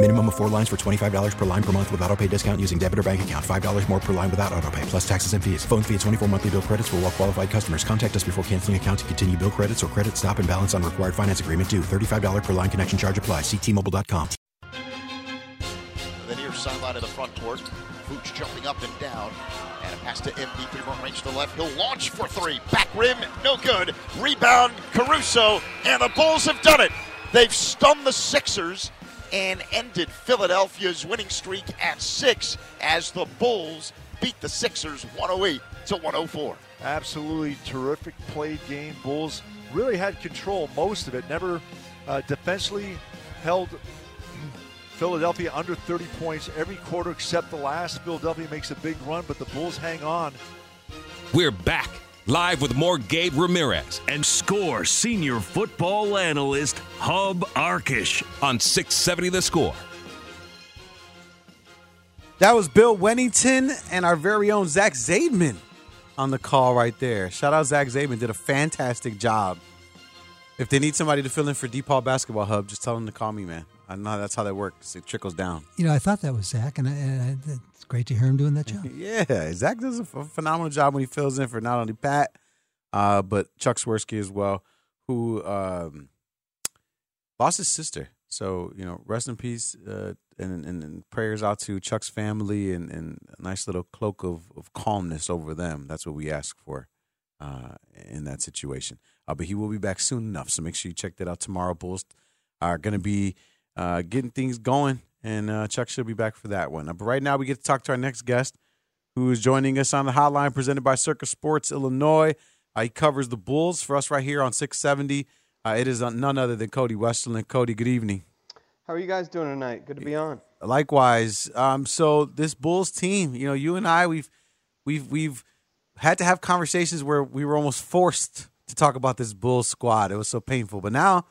Minimum of four lines for $25 per line per month with auto pay discount using debit or bank account. $5 more per line without auto pay, plus taxes and fees. Phone fee at 24 monthly bill credits for all qualified customers. Contact us before canceling account to continue bill credits or credit stop and balance on required finance agreement due. $35 per line connection charge apply. Ctmobile.com. The near sideline of the front court. Vooch jumping up and down. And a pass to Embiid, three point range to the left. He'll launch for three. Back rim, no good. Rebound, Caruso. And the Bulls have done it. They've stunned the Sixers and ended Philadelphia's winning streak at six as the Bulls beat the Sixers 108 to 104. Absolutely terrific played game. Bulls really had control most of it. Never uh, defensively held Philadelphia under 30 points every quarter except the last. Philadelphia makes a big run, but the Bulls hang on. We're back live with more Gabe Ramirez and score senior football analyst Hub Arkush on 670 The Score. That was Bill Wennington and our very own Zach Zaidman on the call right there. Shout out Zach Zaidman, did a fantastic job. If they need somebody to fill in for DePaul Basketball Hub, just tell them to call me, man. I know that's how that works. It trickles down. You know, I thought that was Zach, and, I, and I, it's great to hear him doing that job. yeah, Zach does a phenomenal job when he fills in for not only Pat, uh, but Chuck Swirsky as well, who um, lost his sister. So you know, rest in peace, uh, and, and, and, prayers out to Chuck's family, and, and a nice little cloak of, of calmness over them. That's what we ask for uh, in that situation. Uh, but he will be back soon enough, so make sure you check that out tomorrow. Bulls are going to be uh, getting things going, and uh, Chuck should be back for that one. but right now, we get to talk to our next guest, who is joining us on the hotline presented by Circa Sports Illinois. Uh, he covers the Bulls for us right here on 670. Uh, it is none other than Cody Westerlund. Cody, good evening. How are you guys doing tonight? Good to be on. Likewise. Um, so this Bulls team, you know, you and I, we've we've we've had to have conversations where we were almost forced to talk about this Bulls squad. It was so painful, but now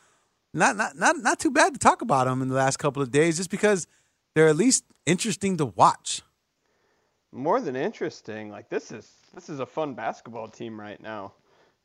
not not not not too bad to talk about them in the last couple of days, just because they're at least interesting to watch. More than interesting, like this is this is a fun basketball team right now.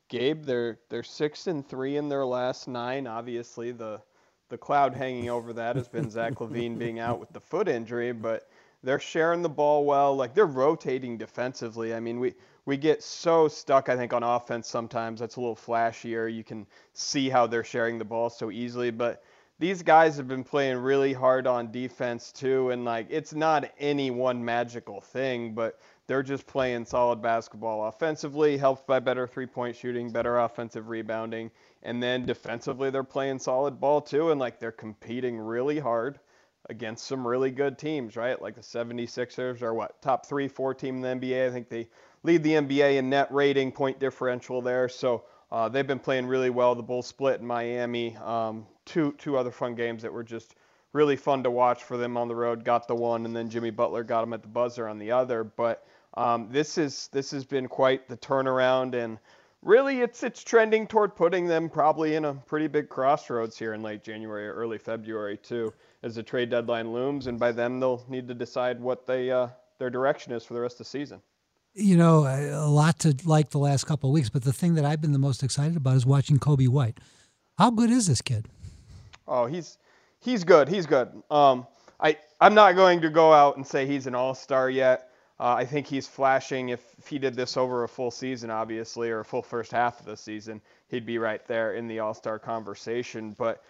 Gabe, they're they're six and three in their last nine. Obviously, the the cloud hanging over that has been Zach LaVine being out with the foot injury, but they're sharing the ball well. Like they're rotating defensively. I mean, we we get so stuck, I think, on offense sometimes. That's a little flashier. You can see how they're sharing the ball so easily. But these guys have been playing really hard on defense, too. And, like, it's not any one magical thing, but they're just playing solid basketball offensively, helped by better three point shooting, better offensive rebounding. And then defensively, they're playing solid ball, too. And, like, they're competing really hard against some really good teams, right? Like the 76ers are what, top three, four team in the NBA. I think they lead the NBA in net rating, point differential there. So uh, they've been playing really well. The Bulls split in Miami. Um, two two other fun games that were just really fun to watch for them on the road. Got the one, and then Jimmy Butler got them at the buzzer on the other. But um, this is this has been quite the turnaround, and really it's it's trending toward putting them probably in a pretty big crossroads here in late January or early February too, as the trade deadline looms, and by then they'll need to decide what they uh, their direction is for the rest of the season you know, a lot to like the last couple of weeks, but the thing that I've been the most excited about is watching Coby White. How good is this kid? Oh, he's he's good. He's good. Um, I I'm not going to go out and say he's an all-star yet. Uh, I think he's flashing. If, if he did this over a full season, obviously, or a full first half of the season, he'd be right there in the all-star conversation. But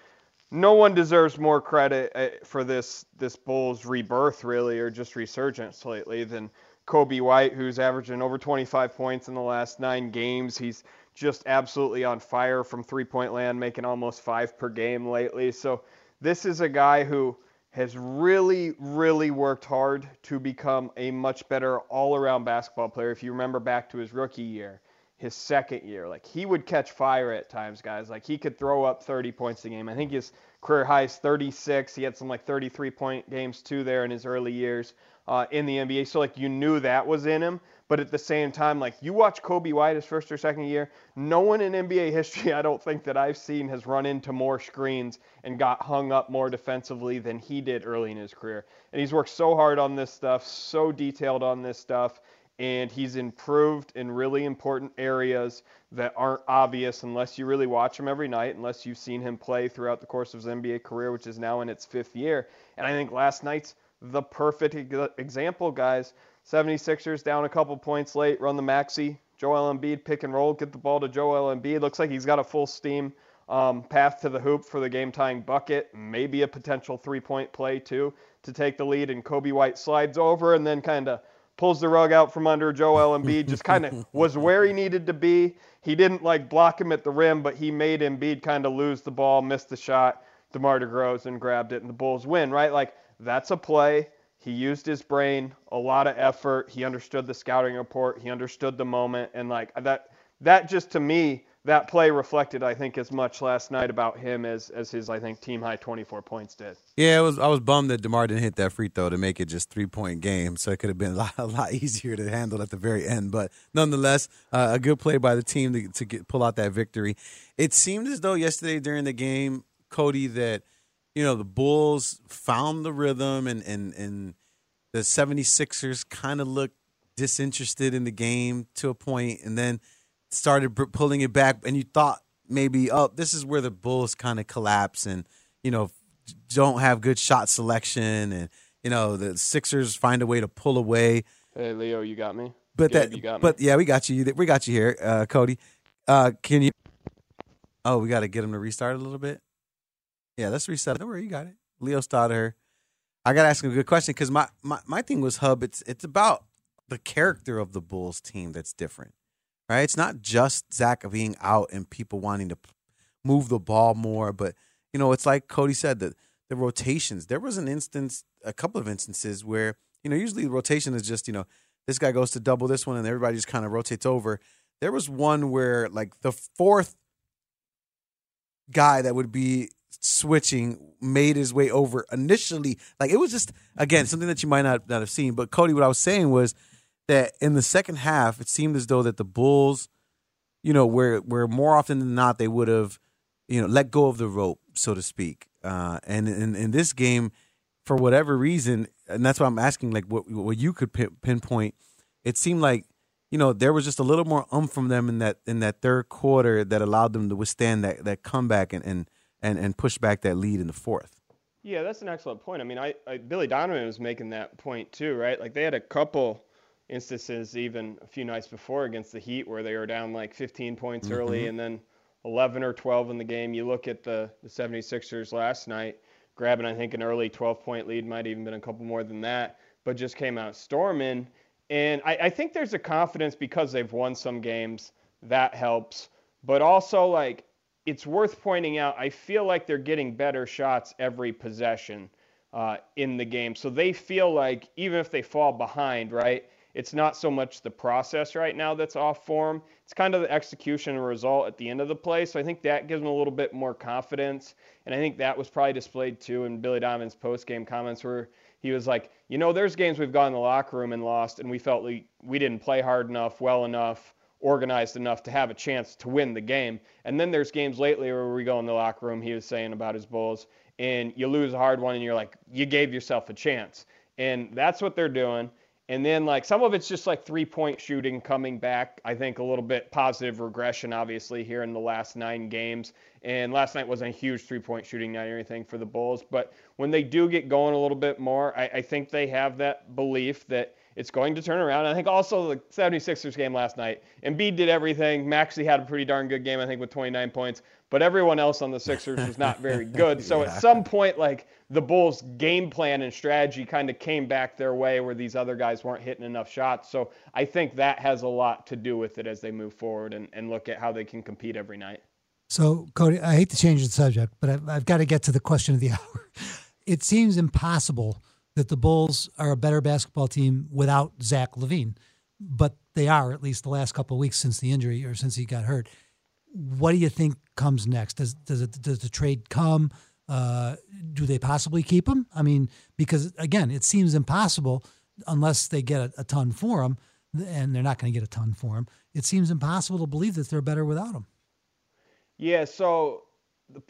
no one deserves more credit uh, for this this Bulls rebirth, really, or just resurgence lately than Coby White, who's averaging over 25 points in the last nine games. He's just absolutely on fire from three point land, making almost five per game lately. So this is a guy who has really, really worked hard to become a much better all around basketball player. If you remember back to his rookie year, his second year, like he would catch fire at times, guys. Like he could throw up 30 points a game. I think his career high is 36. He had some like 33 point games too there in his early years uh, in the NBA. So like you knew that was in him. But at the same time, like you watch Coby White his first or second year, no one in NBA history, I don't think that I've seen, has run into more screens and got hung up more defensively than he did early in his career. And he's worked so hard on this stuff, so detailed on this stuff, and he's improved in really important areas that aren't obvious unless you really watch him every night, unless you've seen him play throughout the course of his NBA career, which is now in its fifth year. And I think last night's the perfect example, guys. 76ers down a couple points late, run the Maxey. Joel Embiid pick and roll, get the ball to Joel Embiid. Looks like he's got a full steam um, path to the hoop for the game tying bucket, maybe a potential three point play too to take the lead. And Coby White slides over and then kind of pulls the rug out from under Joel Embiid. Just kind of was where he needed to be. He didn't like block him at the rim, but he made Embiid kind of lose the ball, missed the shot. DeMar DeRozan grabbed it, and the Bulls win. Right? Like that's a play he used his brain, a lot of effort. He understood the scouting report. He understood the moment, and like that, that just to me, that play reflected, I think, as much last night about him as as his, I think, team high 24 points did. Yeah, it was. I was bummed that DeMar didn't hit that free throw to make it just three point game, so it could have been a lot, a lot easier to handle at the very end. But nonetheless, uh, a good play by the team to, to get, pull out that victory. It seemed as though yesterday during the game, Cody, that you know, the Bulls found the rhythm and and and the 76ers kind of looked disinterested in the game to a point and then started pulling it back and you thought maybe oh this is where the Bulls kind of collapse and you know don't have good shot selection and you know the Sixers find a way to pull away. Hey Leo, you got me. But Gabe, that, you got me. but yeah, we got you. We got you here, uh, Cody. Uh, can you? Oh, we got to get him to restart a little bit. Yeah, let's reset. Don't worry, you got it. Leo Stodder. I got to ask him a good question because my, my, my thing was Hub. It's it's about the character of the Bulls team that's different, right? It's not just Zach being out and people wanting to move the ball more, but you know, it's like Cody said that the rotations. There was an instance, a couple of instances where you know usually the rotation is just you know this guy goes to double this one and everybody just kind of rotates over. There was one where like the fourth guy that would be switching made his way over initially. Like it was just again something that you might not not have seen. But Cody, what I was saying was that in the second half, it seemed as though that the Bulls, you know, where where more often than not they would have, you know, let go of the rope, so to speak. Uh, and in, in this game, for whatever reason, and that's why I'm asking, like, what what you could pinpoint, it seemed like you know there was just a little more um from them in that in that third quarter that allowed them to withstand that that comeback and and and, and push back that lead in the fourth. Yeah, that's an excellent point. I mean, I, I Billy Donovan was making that point too, right? Like they had a couple instances even a few nights before against the Heat where they were down like 15 points mm-hmm. early and then 11 or 12 in the game. You look at the, the 76ers last night, grabbing, I think, an early 12 point lead, might even been a couple more than that, but just came out storming. And I, I think there's a confidence because they've won some games that helps. But also, like, it's worth pointing out, I feel like they're getting better shots every possession uh, in the game. So they feel like even if they fall behind, right, it's not so much the process right now that's off form. It's kind of the execution and result at the end of the play. So I think that gives them a little bit more confidence. And I think that was probably displayed too in Billy Donovan's post game comments where he was like, you know, there's games we've gone in the locker room and lost, and we felt like we didn't play hard enough, well enough organized enough to have a chance to win the game. And then there's games lately where we go in the locker room, he was saying about his Bulls, and you lose a hard one and you're like, you gave yourself a chance. And that's what they're doing. And then, like, some of it's just like three point shooting coming back. I think a little bit positive regression, obviously, here in the last nine games. And last night wasn't a huge three point shooting night or anything for the Bulls. But when they do get going a little bit more, I, I think they have that belief that it's going to turn around. I think also the 76ers game last night, Embiid did everything. Maxey had a pretty darn good game, I think, with 29 points. But everyone else on the Sixers was not very good. So yeah. at some point, like the Bulls' game plan and strategy kind of came back their way where these other guys weren't hitting enough shots. So I think that has a lot to do with it as they move forward and, and look at how they can compete every night. So, Cody, I hate to change the subject, but I've, I've got to get to the question of the hour. It seems impossible that the Bulls are a better basketball team without Zach LaVine, but they are at least the last couple of weeks since the injury or since he got hurt. What do you think comes next? Does does it does the trade come? Uh, do they possibly keep him? I mean, because again, it seems impossible unless they get a, a ton for him, and they're not going to get a ton for him. It seems impossible to believe that they're better without him. Yeah. So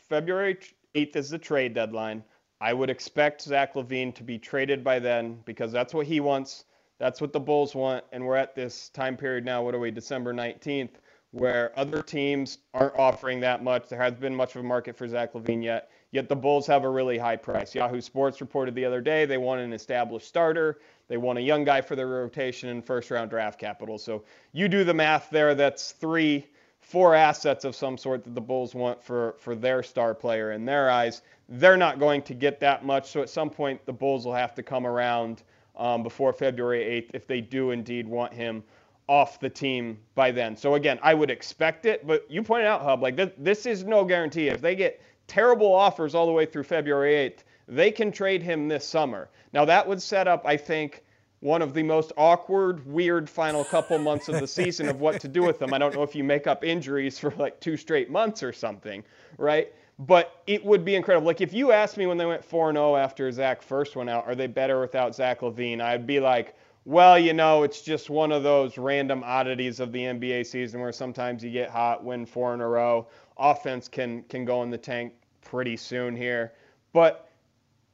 February 8th is the trade deadline. I would expect Zach LaVine to be traded by then because that's what he wants. That's what the Bulls want. And we're at this time period now, what are we, December 19th, where other teams aren't offering that much. There hasn't been much of a market for Zach LaVine yet. Yet the Bulls have a really high price. Yahoo Sports reported the other day they want an established starter. They want a young guy for their rotation and first round draft capital. So you do the math there. That's three, four assets of some sort that the Bulls want for, for their star player in their eyes they're not going to get that much. So at some point, the Bulls will have to come around um, before February 8th if they do indeed want him off the team by then. So again, I would expect it, but you pointed out, Hub, like this, this is no guarantee. If they get terrible offers all the way through February 8th, they can trade him this summer. Now that would set up, I think, one of the most awkward, weird final couple months of the season of what to do with them. I don't know if you make up injuries for like two straight months or something, right? But it would be incredible. Like if you asked me when they went 4 0 after Zach first went out, are they better without Zach LaVine? I'd be like, well, you know, it's just one of those random oddities of the NBA season where sometimes you get hot, win four in a row. Offense can can go in the tank pretty soon here. But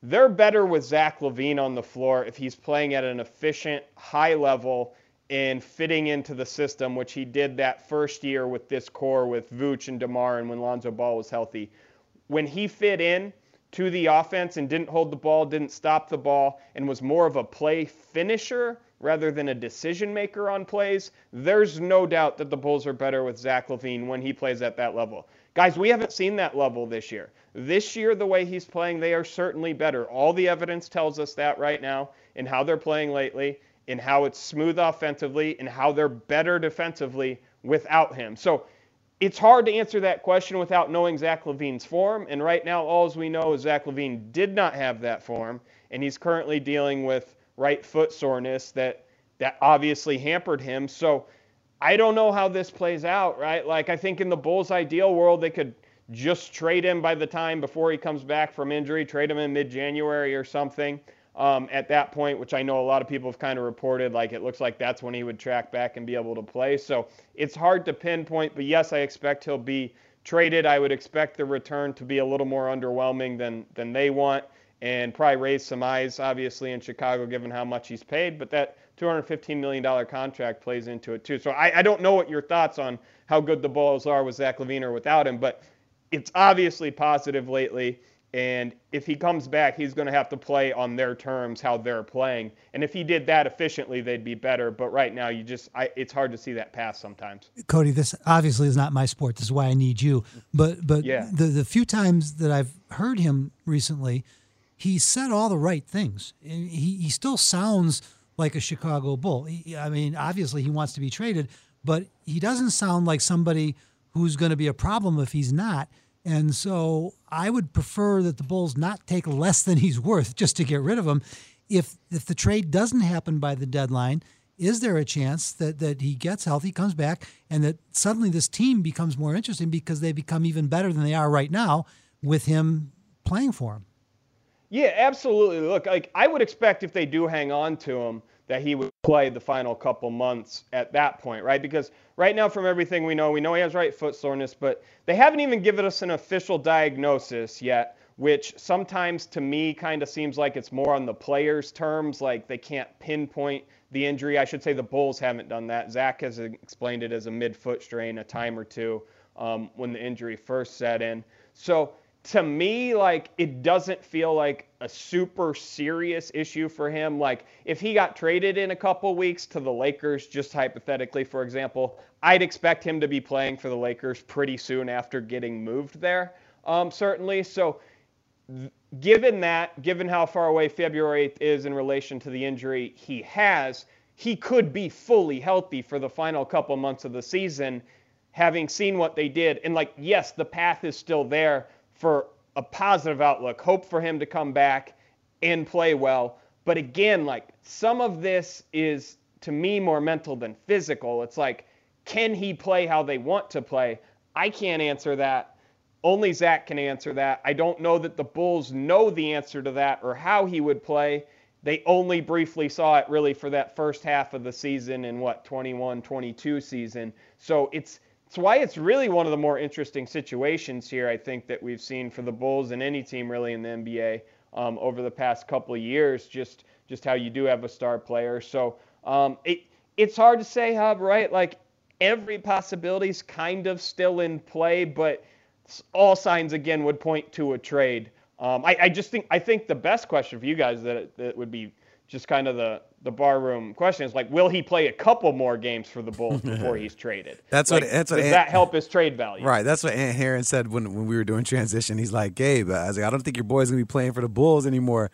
they're better with Zach LaVine on the floor if he's playing at an efficient, high level and fitting into the system, which he did that first year with this core with Vooch and DeMar and when Lonzo Ball was healthy when he fit in to the offense and didn't hold the ball, didn't stop the ball, and was more of a play finisher rather than a decision maker on plays, there's no doubt that the Bulls are better with Zach LaVine when he plays at that level. Guys, we haven't seen that level this year. This year, the way he's playing, they are certainly better. All the evidence tells us that right now in how they're playing lately, in how it's smooth offensively, and how they're better defensively without him. So it's hard to answer that question without knowing Zach LaVine's form. And right now, all we know is Zach LaVine did not have that form, and he's currently dealing with right foot soreness that that obviously hampered him. So I don't know how this plays out, right? Like I think in the Bulls' ideal world, they could just trade him by the time before he comes back from injury, trade him in mid-January or something um, at that point, which I know a lot of people have kind of reported, like it looks like that's when he would track back and be able to play. So it's hard to pinpoint, but yes, I expect he'll be traded. I would expect the return to be a little more underwhelming than than they want, and probably raise some eyes, obviously, in Chicago, given how much he's paid. But that 215 million dollar contract plays into it too. So I, I don't know what your thoughts on how good the Bulls are with Zach LaVine or without him, but it's obviously positive lately. And if he comes back, he's going to have to play on their terms, how they're playing. And if he did that efficiently, they'd be better. But right now, you just, I, it's hard to see that pass sometimes. Cody, this obviously is not my sport. This is why I need you. But, but yeah. the, the few times that I've heard him recently, he said all the right things. He, he still sounds like a Chicago Bull. He, I mean, obviously, he wants to be traded, but he doesn't sound like somebody who's going to be a problem if he's not. And so I would prefer that the Bulls not take less than he's worth just to get rid of him. If if the trade doesn't happen by the deadline, is there a chance that that he gets healthy, comes back, and that suddenly this team becomes more interesting because they become even better than they are right now with him playing for him? Yeah, absolutely. Look, like I would expect if they do hang on to him that he would play the final couple months at that point, right? Because right now, from everything we know, we know he has right foot soreness, but they haven't even given us an official diagnosis yet, which sometimes to me kind of seems like it's more on the player's terms, like they can't pinpoint the injury. I should say the Bulls haven't done that. Zach has explained it as a mid foot strain a time or two um, when the injury first set in. So to me, like it doesn't feel like a super serious issue for him. Like if he got traded in a couple weeks to the Lakers, just hypothetically, for example, I'd expect him to be playing for the Lakers pretty soon after getting moved there. Um, certainly. So, given that, given how far away February 8th is in relation to the injury he has, he could be fully healthy for the final couple months of the season, having seen what they did. And like, yes, the path is still there for a positive outlook. Hope for him to come back and play well. But again, like some of this is to me more mental than physical. It's like, can he play how they want to play? I can't answer that. Only Zach can answer that. I don't know that the Bulls know the answer to that or how he would play. They only briefly saw it really for that first half of the season in what 21 22 season. So it's it's why it's really one of the more interesting situations here, I think, that we've seen for the Bulls and any team really in the NBA um, over the past couple of years. Just just how you do have a star player. So um, it it's hard to say, Hub, right? Like every possibility is kind of still in play, but all signs again would point to a trade. Um, I, I, just think I think the best question for you guys that that would be just kind of the the barroom question is like, will he play a couple more games for the Bulls before he's traded? that's like, what. That's does what. Ant, that help his trade value? Right. That's what Ant Heron said when when we were doing transition. He's like, Gabe, I was like, I don't think your boy's gonna be playing for the Bulls anymore.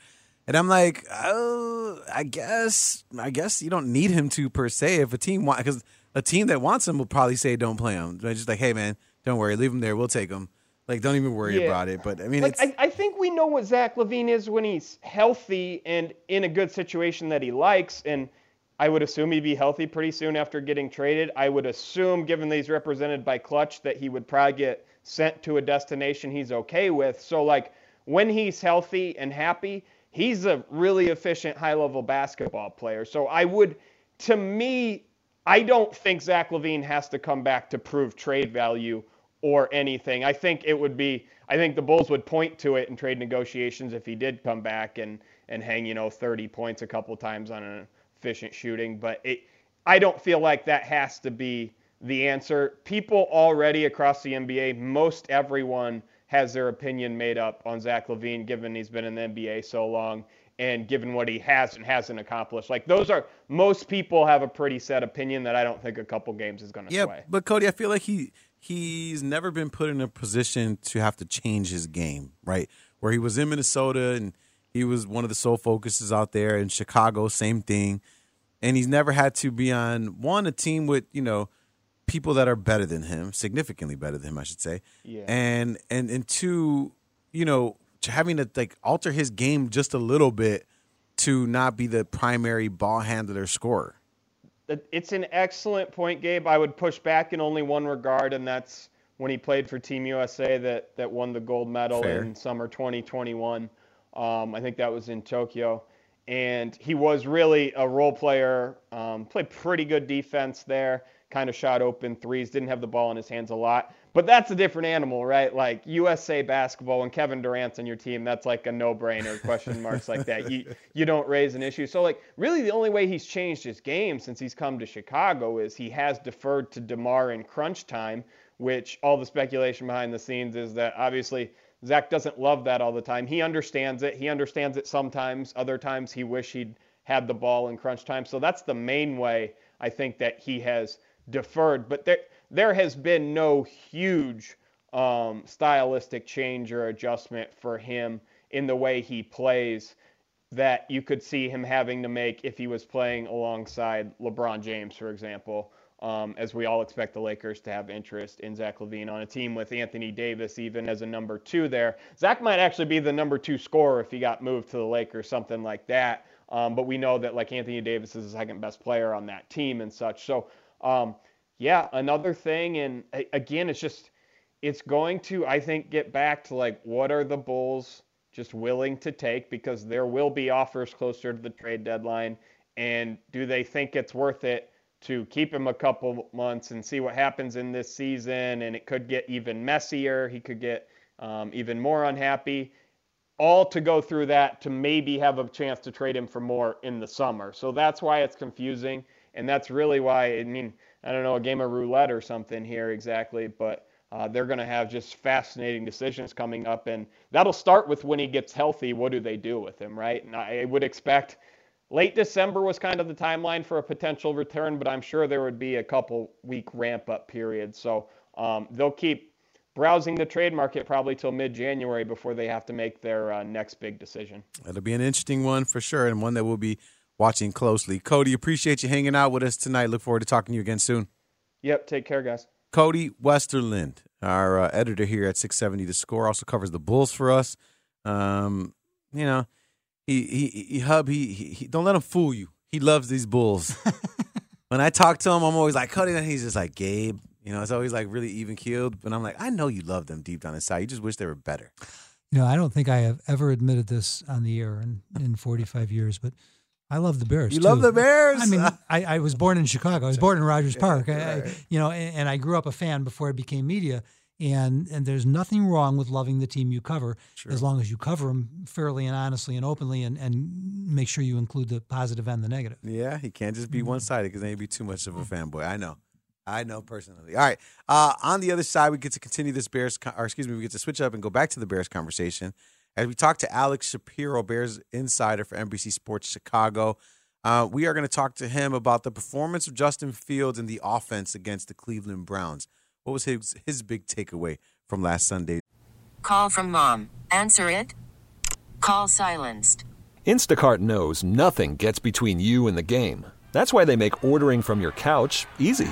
And I'm like, oh, I guess, I guess you don't need him to per se. If a team want, because a team that wants him will probably say, don't play him. They're just like, hey man, don't worry, leave him there. We'll take him. Like, don't even worry Yeah. about it. But I mean, Like, it's I, I think we know what Zach LaVine is when he's healthy and in a good situation that he likes. And I would assume he'd be healthy pretty soon after getting traded. I would assume, given that he's represented by Clutch, that he would probably get sent to a destination he's okay with. So, like, when he's healthy and happy, he's a really efficient high level basketball player. So, I would, to me, I don't think Zach LaVine has to come back to prove trade value or anything. I think it would be I think the Bulls would point to it in trade negotiations if he did come back and and hang, you know, 30 points a couple times on an efficient shooting, but it I don't feel like that has to be the answer. People already across the NBA, most everyone has their opinion made up on Zach LaVine given he's been in the NBA so long and given what he has and hasn't accomplished. Like those are most people have a pretty set opinion that I don't think a couple games is going to yeah. sway. But Cody, I feel like he he's never been put in a position to have to change his game, right? Where he was in Minnesota and he was one of the sole focuses out there in Chicago, same thing. And he's never had to be on one a team with, you know, people that are better than him, significantly better than him, I should say. Yeah. And and and two, you know, to having to like alter his game just a little bit to not be the primary ball handler scorer. It's an excellent point, Gabe. I would push back in only one regard, and that's when he played for Team USA that, that won the gold medal Fair. in summer 2021. Um, I think that was in Tokyo. And he was really a role player, um, played pretty good defense there, kind of shot open threes, didn't have the ball in his hands a lot. But that's a different animal, right? Like USA basketball, and Kevin Durant's on your team, that's like a no-brainer. Question marks like that, you you don't raise an issue. So like, really, the only way he's changed his game since he's come to Chicago is he has deferred to DeMar in crunch time, which all the speculation behind the scenes is that obviously Zach doesn't love that all the time. He understands it. He understands it sometimes. Other times he wish he'd had the ball in crunch time. So that's the main way I think that he has deferred. But there there has been no huge um, stylistic change or adjustment for him in the way he plays that you could see him having to make if he was playing alongside LeBron James, for example. Um, as we all expect the Lakers to have interest in Zach LaVine on a team with Anthony Davis even as a number two there. Zach might actually be the number two scorer if he got moved to the Lakers, something like that. Um, but we know that like Anthony Davis is the second best player on that team and such. So um, yeah, another thing, and again, it's just it's going to I think get back to like what are the Bulls just willing to take because there will be offers closer to the trade deadline, and do they think it's worth it to keep him a couple months and see what happens in this season? And it could get even messier. He could get um, even more unhappy all to go through that to maybe have a chance to trade him for more in the summer. So that's why it's confusing. And that's really why, I mean, I don't know, a game of roulette or something here exactly, but uh, they're going to have just fascinating decisions coming up, and that'll start with when he gets healthy. What do they do with him, right? And I would expect late December was kind of the timeline for a potential return, but I'm sure there would be a couple week ramp up period. So um, they'll keep browsing the trade market probably till mid January before they have to make their uh, next big decision. It'll be an interesting one for sure, and one that we'll be watching closely. Cody, appreciate you hanging out with us tonight. Look forward to talking to you again soon. Yep, take care, guys. Cody Westerlund, our uh, editor here at 670 The Score, also covers the Bulls for us. Um, you know, he he, he hub he, he, he don't let him fool you. He loves these Bulls. when I talk to him, I'm always like Cody, and he's just like Gabe. You know, it's always like really even keeled. But I'm like, I know you love them deep down inside. You just wish they were better. You know, I don't think I have ever admitted this on the air in, in 45 years, but I love the Bears. You too. love the Bears? I mean, I, I was born in Chicago. I was born in Rogers Yeah, Park. I, you know, and, and I grew up a fan before I became media. And and there's nothing wrong with loving the team you cover, as long as you cover them fairly and honestly and openly, and, and make sure you include the positive and the negative. Yeah, he can't just be one sided because then he'd be too much of a fanboy. I know. I know personally. All right. Uh, on the other side, we get to continue this Bears, con- or excuse me, we get to switch up and go back to the Bears conversation as we talk to Alex Shapiro, Bears insider for NBC Sports Chicago. Uh, we are going to talk to him about the performance of Justin Fields in the offense against the Cleveland Browns. What was his his big takeaway from last Sunday? Call from mom. Answer it. Call silenced. Instacart knows nothing gets between you and the game. That's why they make ordering from your couch easy.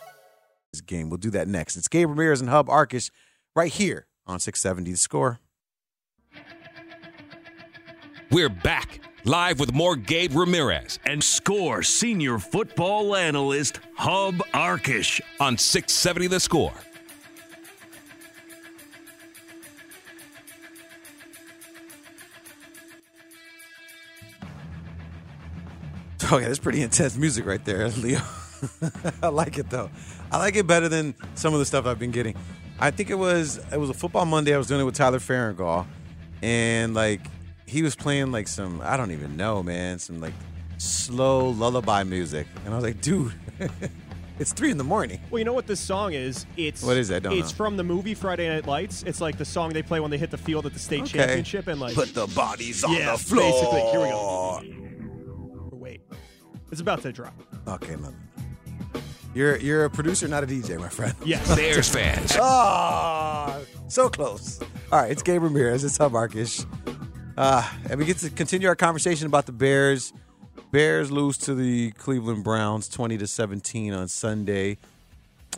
This game. We'll do that next. It's Gabe Ramirez and Hub Arkush right here on 670 The Score. We're back live with more Gabe Ramirez and score senior football analyst Hub Arkush on 670 The Score. Oh yeah, that's pretty intense music right there, Leo. I like it though. I like it better than some of the stuff I've been getting. I think it was it was a football Monday. I was doing it with Tyler Farringall, and like he was playing like some I don't even know, man, some like slow lullaby music, and I was like, dude, it's three in the morning. Well, you know what this song is? It's What is don't it's know. from the movie Friday Night Lights. It's like the song they play when they hit the field at the state Okay. championship and like Put the bodies on yeah, the floor. Basically, here we go. Wait, it's about to drop. Okay, no. You're you're a producer, not a DJ, my friend. Yes. Bears fans. Oh, so close. All right, it's Gabe Ramirez. It's Hub Markish. Uh, and we get to continue our conversation about the Bears. Bears lose to the Cleveland Browns 20 to 17 on Sunday.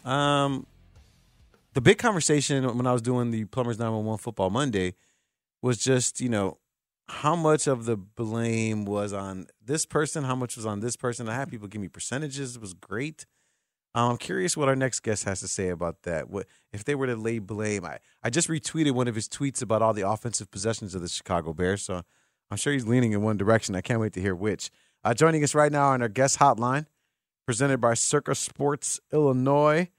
Um, the big conversation when I was doing the Plumbers 911 Football Monday was just, you know, how much of the blame was on this person, how much was on this person. I had people give me percentages. It was great. Um, I'm curious what our next guest has to say about that. What if they were to lay blame? I, I just retweeted one of his tweets about all the offensive possessions of the Chicago Bears, so I'm sure he's leaning in one direction. I can't wait to hear which. Uh, joining us right now on our guest hotline, presented by Circa Sports Illinois.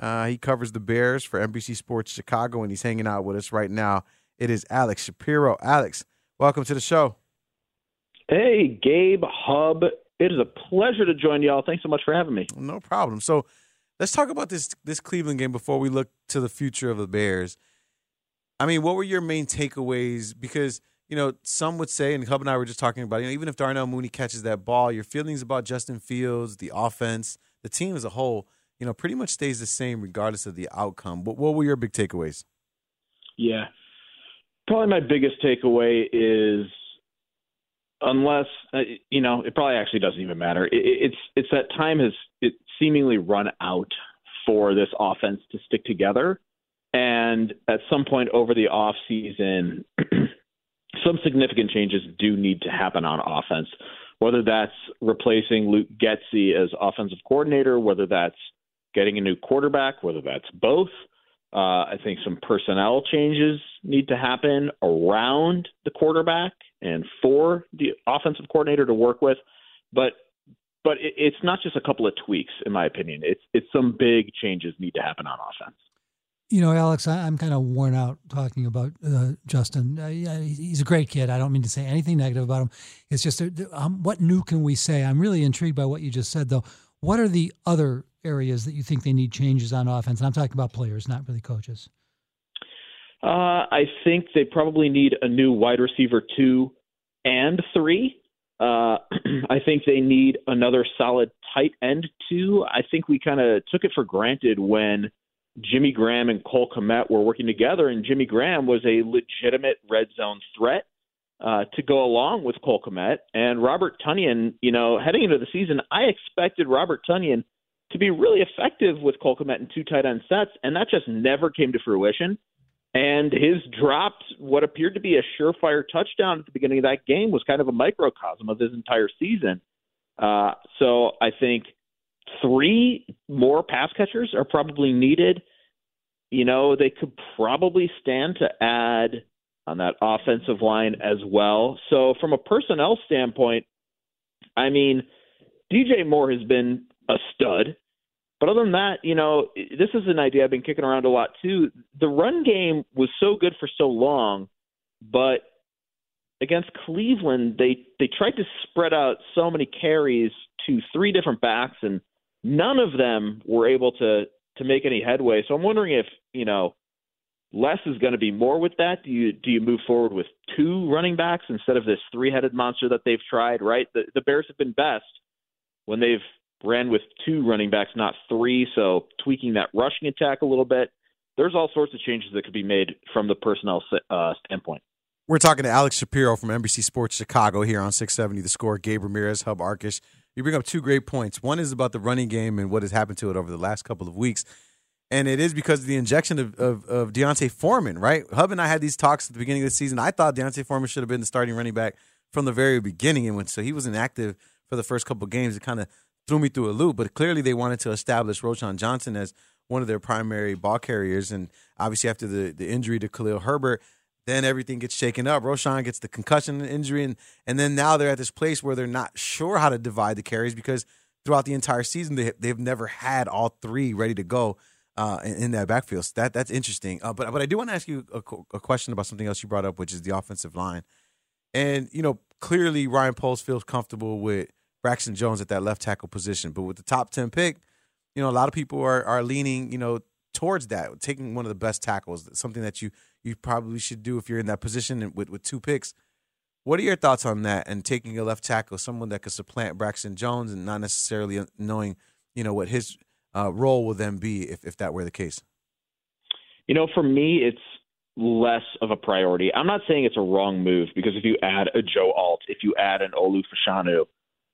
Uh, he covers the Bears for NBC Sports Chicago, and he's hanging out with us right now. It is Alex Shapiro. Alex, welcome to the show. Hey, Gabe Hub. It is a pleasure to join y'all. Thanks so much for having me. No problem. So let's talk about this this Cleveland game before we look to the future of the Bears. I mean, what were your main takeaways? Because you know, some would say, and Hub and I were just talking about, you know, even if Darnell Mooney catches that ball, your feelings about Justin Fields, the offense, the team as a whole, you know, pretty much stays the same regardless of the outcome. But what were your big takeaways? Yeah. Probably my biggest takeaway is unless uh, you know, it probably actually doesn't even matter. It, it's it's that time has it seemingly run out for this offense to stick together. And at some point over the off season, some significant changes do need to happen on offense. Whether that's replacing Luke Getsy as offensive coordinator, whether that's getting a new quarterback, whether that's both. Uh, I think some personnel changes need to happen around the quarterback and for the offensive coordinator to work with. But but it, it's not just a couple of tweaks, in my opinion. It's it's some big changes need to happen on offense. You know, Alex, I, am kind of worn out talking about uh, Justin. Uh, he's a great kid. I don't mean to say anything negative about him. It's just, uh, um, what new can we say? I'm really intrigued by what you just said, though. What are the other areas that you think they need changes on offense? And I'm talking about players, not really coaches. Uh, I think they probably need a new wide receiver two and three. Uh, I think they need another solid tight end two. I think we kind of took it for granted when Jimmy Graham and Cole Kmet were working together, and Jimmy Graham was a legitimate red zone threat uh, to go along with Cole Kmet. And Robert Tonyan, you know, heading into the season, I expected Robert Tonyan to be really effective with Cole Kmet in two tight end sets, and that just never came to fruition. And his dropped what appeared to be a surefire touchdown at the beginning of that game was kind of a microcosm of his entire season. Uh, so I think – three more pass catchers are probably needed. You know, they could probably stand to add on that offensive line as well. So, from a personnel standpoint, I mean, DJ Moore has been a stud. But other than that, you know, this is an idea I've been kicking around a lot too. The run game was so good for so long, but against Cleveland, they they tried to spread out so many carries to three different backs and None of them were able to to make any headway. So I'm wondering if you know less is going to be more with that. Do you do you move forward with two running backs instead of this three-headed monster that they've tried? Right, the, the Bears have been best when they've ran with two running backs, not three. So tweaking that rushing attack a little bit. There's all sorts of changes that could be made from the personnel uh, standpoint. We're talking to Alex Shapiro from NBC Sports Chicago here on 670 The Score. Gabe Ramirez, Hub Arkush you bring up two great points. One is about the running game and what has happened to it over the last couple of weeks. And it is because of the injection of, of, of D'Onta Foreman, right? Hub and I had these talks at the beginning of the season. I thought D'Onta Foreman should have been the starting running back from the very beginning. And when so he was inactive for the first couple of games, it kind of threw me through a loop. But clearly they wanted to establish Roschon Johnson as one of their primary ball carriers. And obviously after the, the injury to Khalil Herbert, then everything gets shaken up. Roschon gets the concussion injury, and and then now they're at this place where they're not sure how to divide the carries because throughout the entire season they they've never had all three ready to go uh, in, in, that backfield. So that that's interesting. Uh, but but I do want to ask you a, a, question about something else you brought up, which is the offensive line. And you know, clearly Ryan Poles feels comfortable with Braxton Jones at that left tackle position, but with the top ten pick, you know, a lot of people are are leaning, you know, towards that, taking one of the best tackles, something that you you probably should do if you're in that position with with two picks. What are your thoughts on that and taking a left tackle, someone that could supplant Braxton Jones and not necessarily knowing, you know, what his uh, role will then be if, if that were the case? You know, for me, it's less of a priority. I'm not saying it's a wrong move because if you add a Joe Alt, if you add an Olu Fashanu,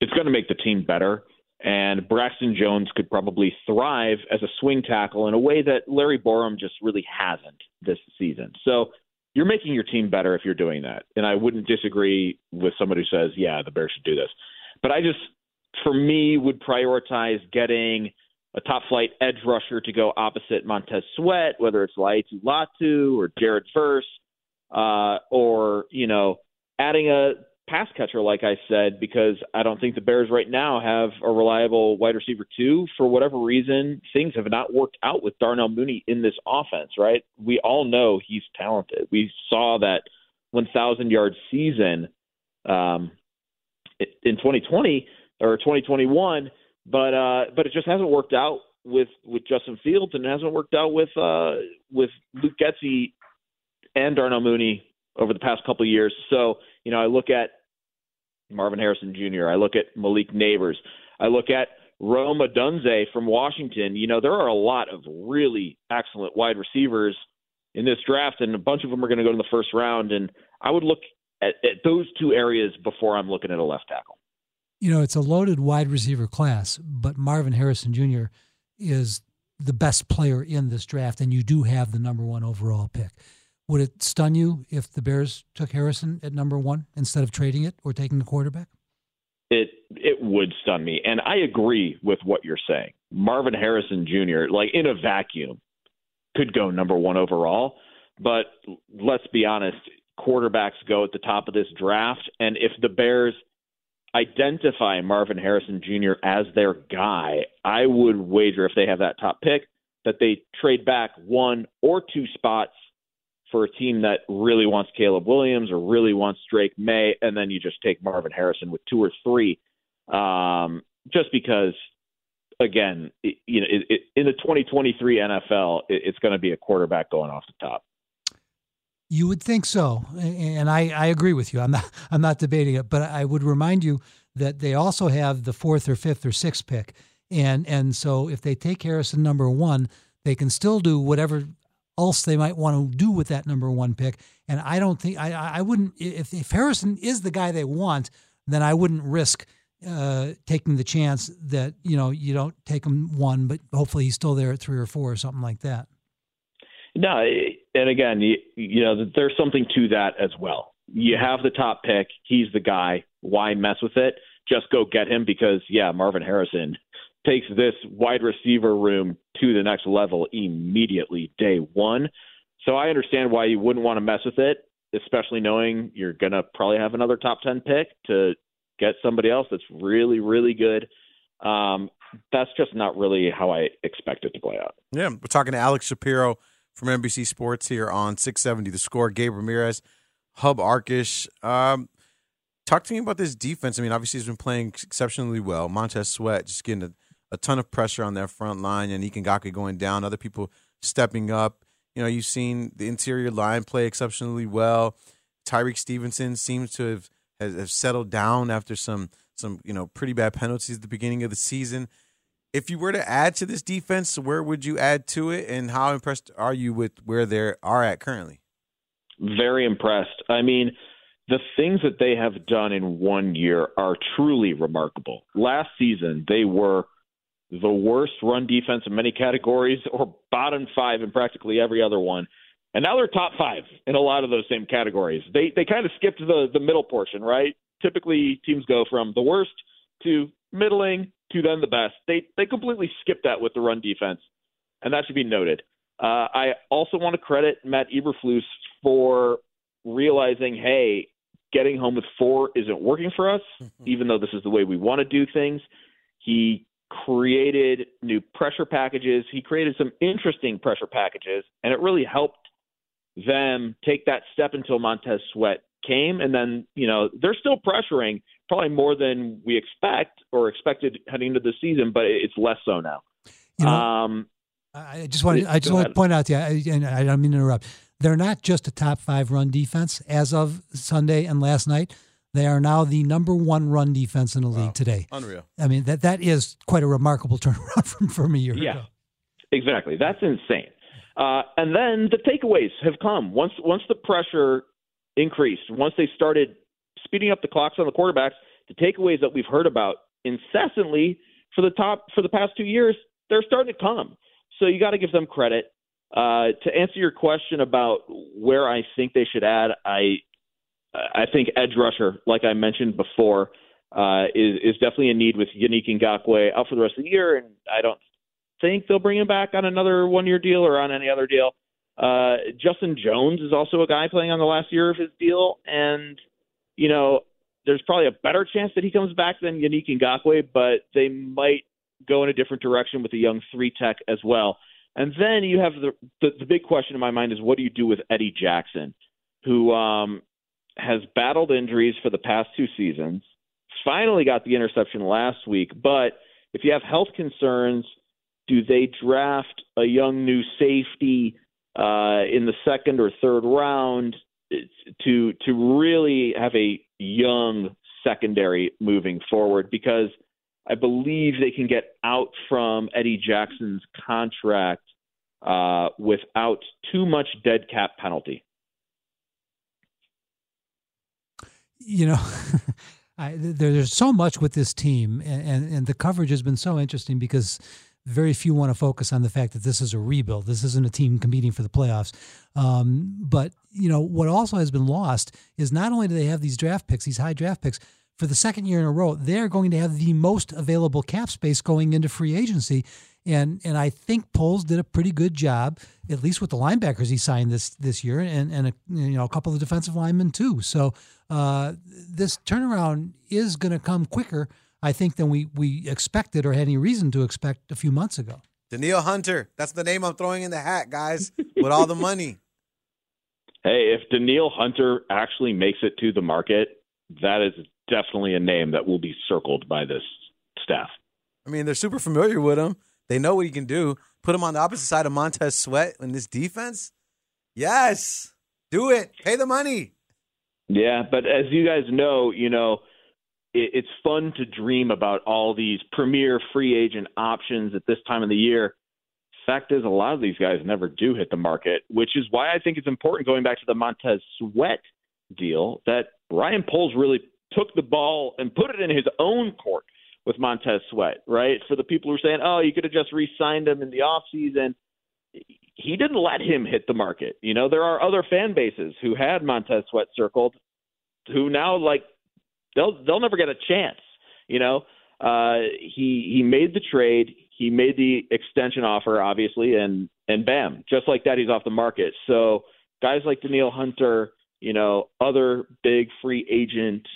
it's going to make the team better. And Braxton Jones could probably thrive as a swing tackle in a way that Larry Borom just really hasn't this season. So you're making your team better if you're doing that. And I wouldn't disagree with somebody who says, yeah, the Bears should do this. But I just, for me, would prioritize getting a top flight edge rusher to go opposite Montez Sweat, whether it's Laiatu Latu or Jared Verse, uh, or, you know, adding a pass catcher, like I said, because I don't think the Bears right now have a reliable wide receiver two. For whatever reason, things have not worked out with Darnell Mooney in this offense, right? We all know he's talented. We saw that 1,000 yard season um, in 2020 or 2021, but uh, but it just hasn't worked out with with Justin Fields and it hasn't worked out with uh, with Luke Getsy and Darnell Mooney over the past couple of years. So you know, I look at Marvin Harrison Jr. I look at Malik Nabers. I look at Rome Odunze from Washington. You know, there are a lot of really excellent wide receivers in this draft, and a bunch of them are going to go in the first round. And I would look at, at those two areas before I'm looking at a left tackle. You know, it's a loaded wide receiver class, but Marvin Harrison Jr. is the best player in this draft, and you do have the number one overall pick. Would it stun you if the Bears took Harrison at number one instead of trading it or taking the quarterback? It it would stun me, and I agree with what you're saying. Marvin Harrison Jr. like in a vacuum could go number one overall, but let's be honest, quarterbacks go at the top of this draft, and if the Bears identify Marvin Harrison Jr. as their guy, I would wager if they have that top pick that they trade back one or two spots for a team that really wants Caleb Williams or really wants Drake Maye, and then you just take Marvin Harrison with two or three, um, just because, again, it, you know, it, it, in the 2023 NFL, it's going to be a quarterback going off the top. You would think so, and I, I agree with you. I'm not I'm not debating it, but I would remind you that they also have the fourth or fifth or sixth pick, and and so if they take Harrison number one, they can still do whatever else they might want to do with that number one pick. And I don't think I I wouldn't if if Harrison is the guy they want, then I wouldn't risk uh, taking the chance that you know you don't take him one, but hopefully he's still there at three or four or something like that. No, and again, you, you know, there's something to that as well. You have the top pick; he's the guy. Why mess with it? Just go get him because yeah, Marvin Harrison takes this wide receiver room to the next level immediately, day one. So I understand why you wouldn't want to mess with it, especially knowing you're going to probably have another top 10 pick to get somebody else that's really, really good. Um, that's just not really how I expect it to play out. Yeah, we're talking to Alex Shapiro from NBC Sports here on 670 The Score. Gabe Ramirez, Hub Arkush. Um, talk to me about this defense. I mean, obviously he's been playing exceptionally well. Montez Sweat just getting a a ton of pressure on their front line and Ngakoue going down, other people stepping up. You know, you've seen the interior line play exceptionally well. Tyrique Stevenson seems to have, have settled down after some some you know pretty bad penalties at the beginning of the season. If you were to add to this defense, where would you add to it, and how impressed are you with where they are at currently? Very impressed. I mean, the things that they have done in one year are truly remarkable. Last season, they were the worst run defense in many categories, or bottom five in practically every other one. And now they're top five in a lot of those same categories. They they kind of skipped the the middle portion, right? Typically, teams go from the worst to middling to then the best. They they completely skipped that with the run defense, and that should be noted. Uh, I also want to credit Matt Eberflus for realizing, hey, getting home with four isn't working for us, mm-hmm. even though this is the way we want to do things. He created new pressure packages. He created some interesting pressure packages, and it really helped them take that step until Montez Sweat came. And then, you know, they're still pressuring probably more than we expect or expected heading into the season, but it's less so now. You know, um, I just want to, I just want to point out to you, and I don't mean to interrupt. They're not just a top five run defense as of Sunday and last night. They are now the number one run defense in the league today. Unreal. I mean that that is quite a remarkable turnaround from from a year yeah, ago. Exactly. That's insane. Uh, and then the takeaways have come once once the pressure increased, once they started speeding up the clocks on the quarterbacks. The takeaways that we've heard about incessantly for the top for the past two years, they're starting to come. So you got to give them credit. Uh, to answer your question about where I think they should add, I I think edge rusher, like I mentioned before, uh, is is definitely a need with Yannick Ngakoue out for the rest of the year, and I don't think they'll bring him back on another one year deal or on any other deal. Uh, Justin Jones is also a guy playing on the last year of his deal, and you know there's probably a better chance that he comes back than Yannick Ngakoue, but they might go in a different direction with a young three tech as well. And then you have the, the the big question in my mind is what do you do with Eddie Jackson, who um, has battled injuries for the past two seasons, finally got the interception last week, but if you have health concerns, do they draft a young new safety uh, in the second or third round to to really have a young secondary moving forward? Because I believe they can get out from Eddie Jackson's contract uh, without too much dead cap penalty. You know, I, there's so much with this team, and, and, and the coverage has been so interesting because very few want to focus on the fact that this is a rebuild. This isn't a team competing for the playoffs. Um, but you know what also has been lost is not only do they have these draft picks, these high draft picks, for the second year in a row, they're going to have the most available cap space going into free agency. And and I think Poles did a pretty good job, at least with the linebackers he signed this this year, and and a, you know a couple of defensive linemen too. So uh, this turnaround is going to come quicker, I think, than we we expected or had any reason to expect a few months ago. Danielle Hunter, that's the name I'm throwing in the hat, guys, with all the money. Hey, if Danielle Hunter actually makes it to the market, that is definitely a name that will be circled by this staff. I mean, they're super familiar with him. They know what he can do. Put him on the opposite side of Montez Sweat in this defense. Yes, do it. Pay the money. Yeah, but as you guys know, you know, it, it's fun to dream about all these premier free agent options at this time of the year. Fact is, a lot of these guys never do hit the market, which is why I think it's important going back to the Montez Sweat deal that Ryan Poles really took the ball and put it in his own court with Montez Sweat, right? For the people who are saying, oh, you could have just re signed him in the offseason, he didn't let him hit the market. You know, there are other fan bases who had Montez Sweat circled who now, like, they'll, they'll never get a chance. You know, uh, he, he made the trade. He made the extension offer, obviously, and, and bam, just like that, he's off the market. So guys like Danielle Hunter, you know, other big free agent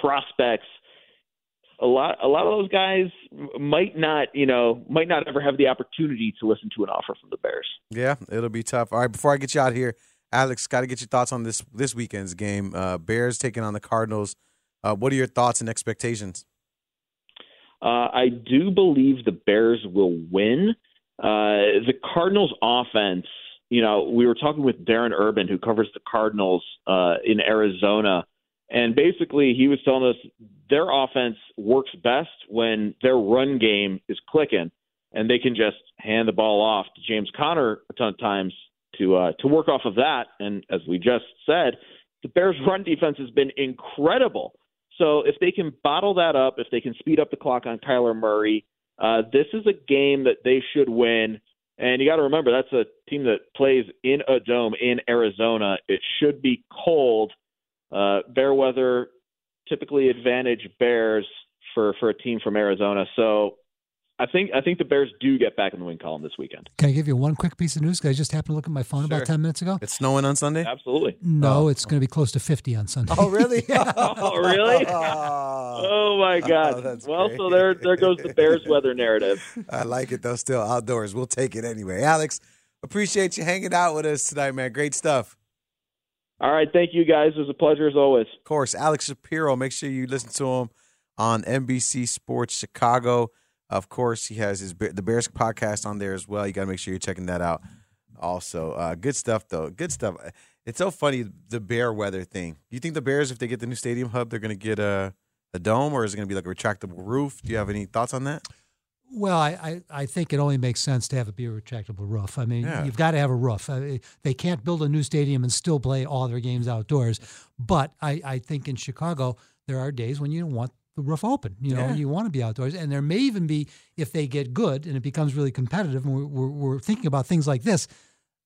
prospects a lot a lot of those guys might not you know might not ever have the opportunity to listen to an offer from the Bears. Yeah, it'll be tough. All right, before I get you out here, Alex, got to get your thoughts on this this weekend's game. Uh, Bears taking on the Cardinals. Uh, what are your thoughts and expectations? Uh, I do believe the Bears will win. Uh, the Cardinals' offense. You know, we were talking with Darren Urban, who covers the Cardinals uh, in Arizona and basically, he was telling us their offense works best when their run game is clicking, and they can just hand the ball off to James Conner a ton of times to uh, to work off of that. And as we just said, the Bears' run defense has been incredible. So if they can bottle that up, if they can speed up the clock on Kyler Murray, uh, this is a game that they should win. And you got to remember that's a team that plays in a dome in Arizona. It should be cold uh, bear weather typically advantage Bears for for a team from Arizona. So I think I think the Bears do get back in the win column this weekend. Can I give you one quick piece of news? Because I just happened to look at my phone sure. about ten minutes ago. It's snowing on Sunday. Absolutely. No, oh. it's going to be close to fifty on Sunday. Oh, really? oh, really? oh my oh, God. Oh, well, great. so there there goes the Bears weather narrative. I like it though. Still outdoors. We'll take it anyway. Alex, appreciate you hanging out with us tonight, man. Great stuff. All right, thank you guys. It was a pleasure as always. Of course, Alex Shapiro. Make sure you listen to him on NBC Sports Chicago. Of course, he has his the Bears podcast on there as well. You got to make sure you're checking that out. Also, uh, good stuff though. Good stuff. It's so funny the bear weather thing. You think the Bears, if they get the new stadium hub, they're going to get a a dome, or is it going to be like a retractable roof? Do you have any thoughts on that? Well, I, I, I, think it only makes sense to have a be a retractable roof. I mean, yeah. you've got to have a roof. I they can't build a new stadium and still play all their games outdoors. But I, I think in Chicago, there are days when you don't want the roof open. You know, Yeah. you want to be outdoors, and there may even be if they get good and it becomes really competitive. And we're, we're, we're thinking about things like this.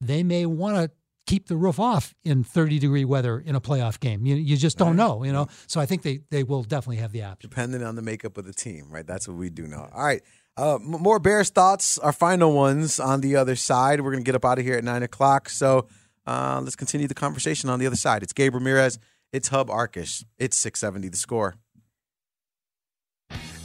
They may want to keep the roof off in 30 degree weather in a playoff game. You, you just don't know, you know. So I think they, they will definitely have the option. Depending on the makeup of the team, right? That's what we do know. All right. Uh, more Bears thoughts, our final ones on the other side. We're going to get up out of here at 9 o'clock. So uh, let's continue the conversation on the other side. It's Gabe Ramirez. It's Hub Arkush. It's 670 the score.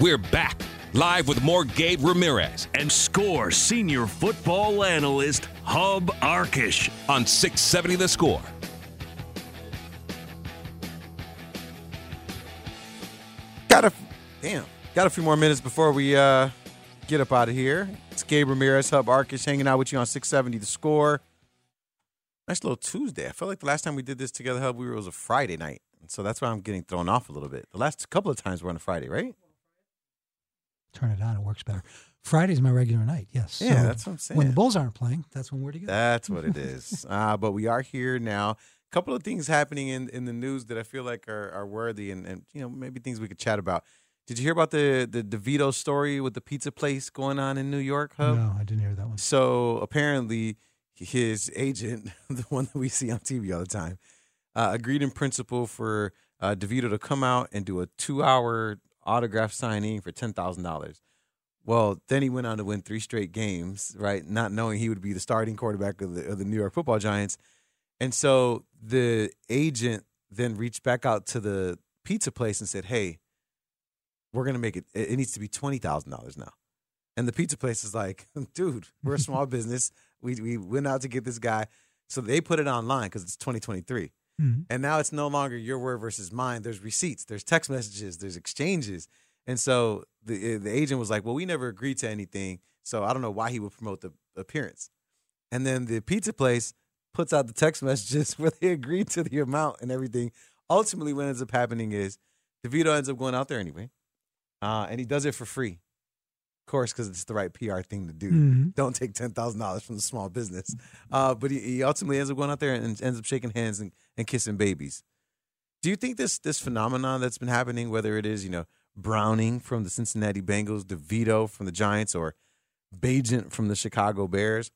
We're back live with more Gabe Ramirez and score senior football analyst Hub Arkush on 670 the score. Got a damn. Got a few more minutes before we uh, get up out of here. It's Gabe Ramirez, Hub Arkush, hanging out with you on 670 The Score. Nice little Tuesday. I felt like the last time we did this together, Hub, we were, it was a Friday night. And so that's why I'm getting thrown off a little bit. The last couple of times we're on a Friday, right? Turn it on; it works better. Friday's my regular night. Yes. Yeah, that's what I'm saying. When the Bulls aren't playing, that's when we're together. That's what it is. uh, but we are here now. A couple of things happening in, in the news that I feel like are, are worthy and, and you know maybe things we could chat about. Did you hear about the the DeVito story with the pizza place going on in New York? Hub? No, I didn't hear that one. So apparently, his agent, the one that we see on TV all the time, uh, agreed in principle for uh, DeVito to come out and do a two hour autograph signing for ten thousand dollars. Well, then he went on to win three straight games, right? Not knowing he would be the starting quarterback of the, of the New York Football Giants, and so the agent then reached back out to the pizza place and said, "Hey, we're gonna make it. It needs to be twenty thousand dollars now." And the pizza place is like, "Dude, we're a small business. We we went out to get this guy, so they put it online because it's 2023." Mhm. And now it's no longer your word versus mine. There's receipts, there's text messages, there's exchanges. And so the the agent was like, "Well, we never agreed to anything, so I don't know why he would promote the appearance." And then the pizza place puts out the text messages where they agreed to the amount and everything. Ultimately, what ends up happening is DeVito ends up going out there anyway, uh, and he does it for free. Of course, because it's the right PR thing to do. Mhm. Don't take ten thousand dollars from the small business. Uh, but he, he ultimately ends up going out there and ends up shaking hands and, and kissing babies. Do you think this this phenomenon that's been happening, whether it is you know Browning from the Cincinnati Bengals, DeVito from the Giants, or Bagent from the Chicago Bears,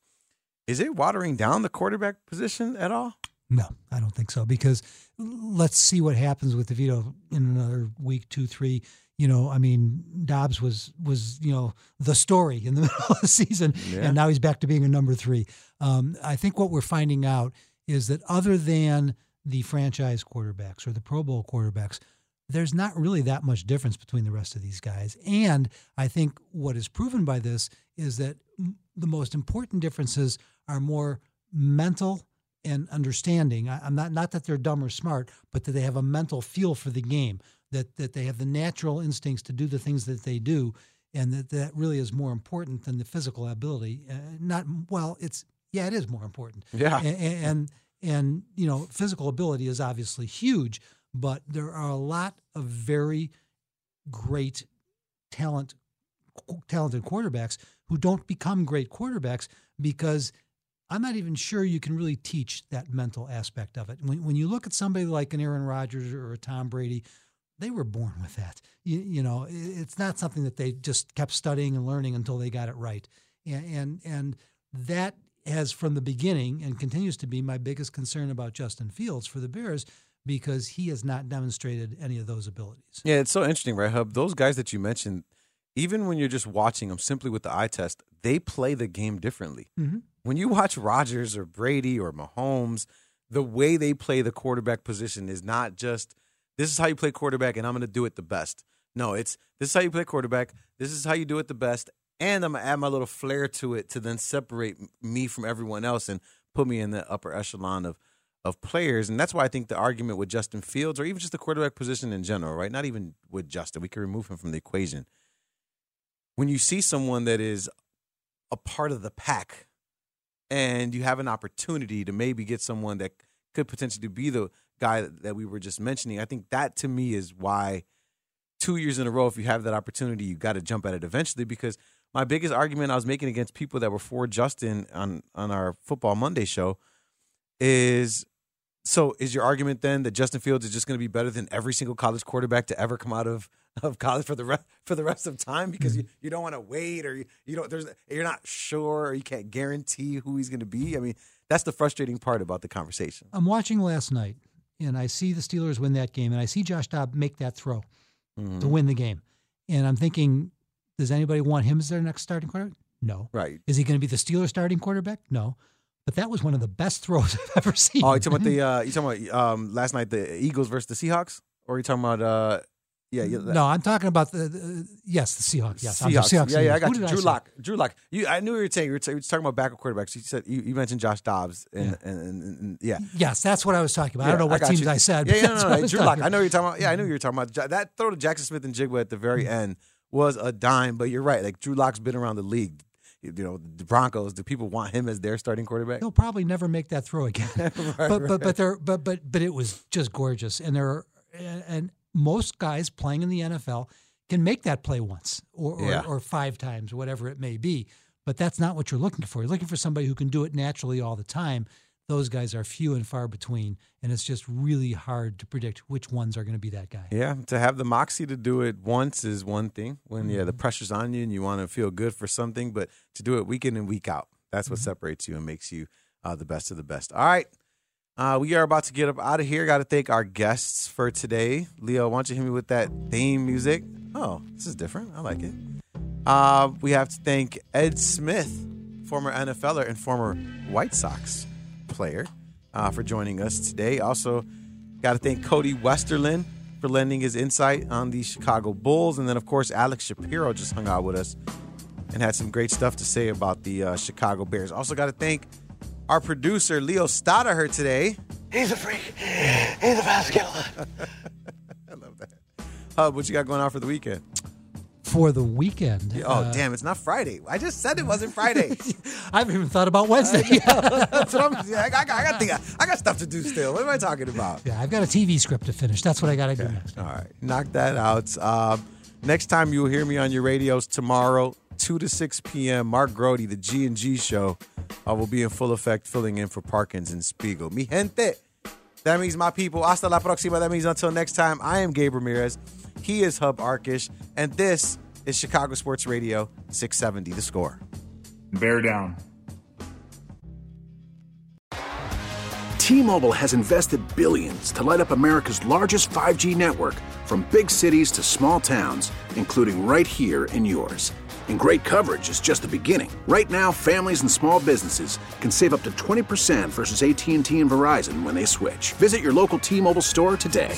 is it watering down the quarterback position at all? No, I don't think so. Because let's see what happens with DeVito in another week, two, three. You know, I mean, Dobbs was was you know the story in the middle of the season, Yeah. and now he's back to being a number three. Um, I think what we're finding out is that other than the franchise quarterbacks or the Pro Bowl quarterbacks, there's not really that much difference between the rest of these guys. And I think what is proven by this is that the most important differences are more mental and understanding. I, I'm not not that they're dumb or smart, but that they have a mental feel for the game. That that they have the natural instincts to do the things that they do, and that that really is more important than the physical ability. Uh, not well, it's yeah, it is more important. Yeah. A- a- and and you know, physical ability is obviously huge, but there are a lot of very great talent talented quarterbacks who don't become great quarterbacks because I'm not even sure you can really teach that mental aspect of it. When, when you look at somebody like an Aaron Rodgers or a Tom Brady, they were born with that. You, you know, it's not something that they just kept studying and learning until they got it right. And, and, and that has from the beginning and continues to be my biggest concern about Justin Fields for the Bears because he has not demonstrated any of those abilities. Yeah, it's so interesting, right, Hub? Those guys that you mentioned, even when you're just watching them simply with the eye test, they play the game differently. Mhm. When you watch Rodgers or Brady or Mahomes, the way they play the quarterback position is not just this is how you play quarterback and I'm going to do it the best. No, it's this is how you play quarterback. This is how you do it the best. And I'm to add my little flair to it to then separate me from everyone else and put me in the upper echelon of of players. And that's why I think the argument with Justin Fields or even just the quarterback position in general, right? Not even with Justin, we can remove him from the equation. When you see someone that is a part of the pack and you have an opportunity to maybe get someone that could potentially be the guy that we were just mentioning, I think that to me is why two years in a row, if you have that opportunity, you got to jump at it eventually. Because my biggest argument I was making against people that were for Justin on on our Football Monday show is so is your argument then that Justin Fields is just going to be better than every single college quarterback to ever come out of, of college for the rest for the rest of time because you, you don't want to wait or you, you don't there's you're not sure or you can't guarantee who he's going to be. I mean, that's the frustrating part about the conversation. I'm watching last night, and I see the Steelers win that game, and I see Josh Dobb make that throw Mm-hmm. to win the game, and I'm thinking, does anybody want him as their next starting quarterback? No. Right. Is he going to be the Steelers starting quarterback? No. But that was one of the best throws I've ever seen. Oh, you talking about the uh, you talking about um, last night the Eagles versus the Seahawks, or are you talking about uh, yeah, yeah no, I'm talking about the, the yes, the Seahawks. Yes, I'm Seahawks. Seahawks. Yeah, yeah, I got you. Drew? Lock. Drew Lock. You, I knew you were saying you were, t- you were talking about backup quarterbacks. You said you, you mentioned Josh Dobbs, and, and, and, and yeah, Yes, that's what I was talking about. I don't know what got teams you. I said. Yeah, yeah, no, what no, I Drew Lock. I know you're talking about. Yeah, I knew you were talking about that throw to Jaxon Smith-Njigba at the very Mm-hmm. end was a dime. But you're right. Like Drew Lock's been around the league. You know, the Broncos. Do people want him as their starting quarterback? He'll probably never make that throw again. Right, but but right. but there but but but it was just gorgeous, and there are, and and most guys playing in the NFL can make that play once or or, Yeah. or five times, whatever it may be. But that's not what you're looking for. You're looking for somebody who can do it naturally all the time. Those guys are few and far between, and it's just really hard to predict which ones are going to be that guy. Yeah, to have the moxie to do it once is one thing. When yeah, the Mm-hmm. pressure's on you and you want to feel good for something, but to do it week in and week out, that's Mm-hmm. what separates you and makes you uh, the best of the best. All right, uh, we are about to get up out of here. Got to thank our guests for today. Leo, why don't you hit me with that theme music? Oh, this is different. I like it. Uh, we have to thank Ed Smith, former NFLer and former White Sox player, uh, for joining us today. Also, got to thank Cody Westerlund for lending his insight on the Chicago Bulls. And then, of course, Alex Shapiro just hung out with us and had some great stuff to say about the uh, Chicago Bears. Also, got to thank our producer, Leo Stoddard, today. He's a freak. He's a killer. I love that. Hub, what you got going on for the weekend? For the weekend. Oh, uh, damn, it's not Friday. I just said it wasn't Friday. I haven't even thought about Wednesday. That's what I'm, yeah, I, got, I, got, thing- I got stuff to do still. What am I talking about? yeah, I've got a TV script to finish. That's what I got to do next. All right, knock that out. Um, next time you'll hear me on your radios tomorrow, two to six p.m. Mark Grote, the G and G show, uh, will be in full effect, filling in for Parkins and Spiegel. Mi gente, that means my people. Hasta la próxima. That means until next time. I am Gabe Ramirez. He is Hub Arkush, and this is Chicago Sports Radio 670. The score. Bear down. T-Mobile has invested billions to light up America's largest 5G network from big cities to small towns, including right here in yours. And great coverage is just the beginning. Right now, families and small businesses can save up to 20% versus AT&T and Verizon when they switch. Visit your local T-Mobile store today.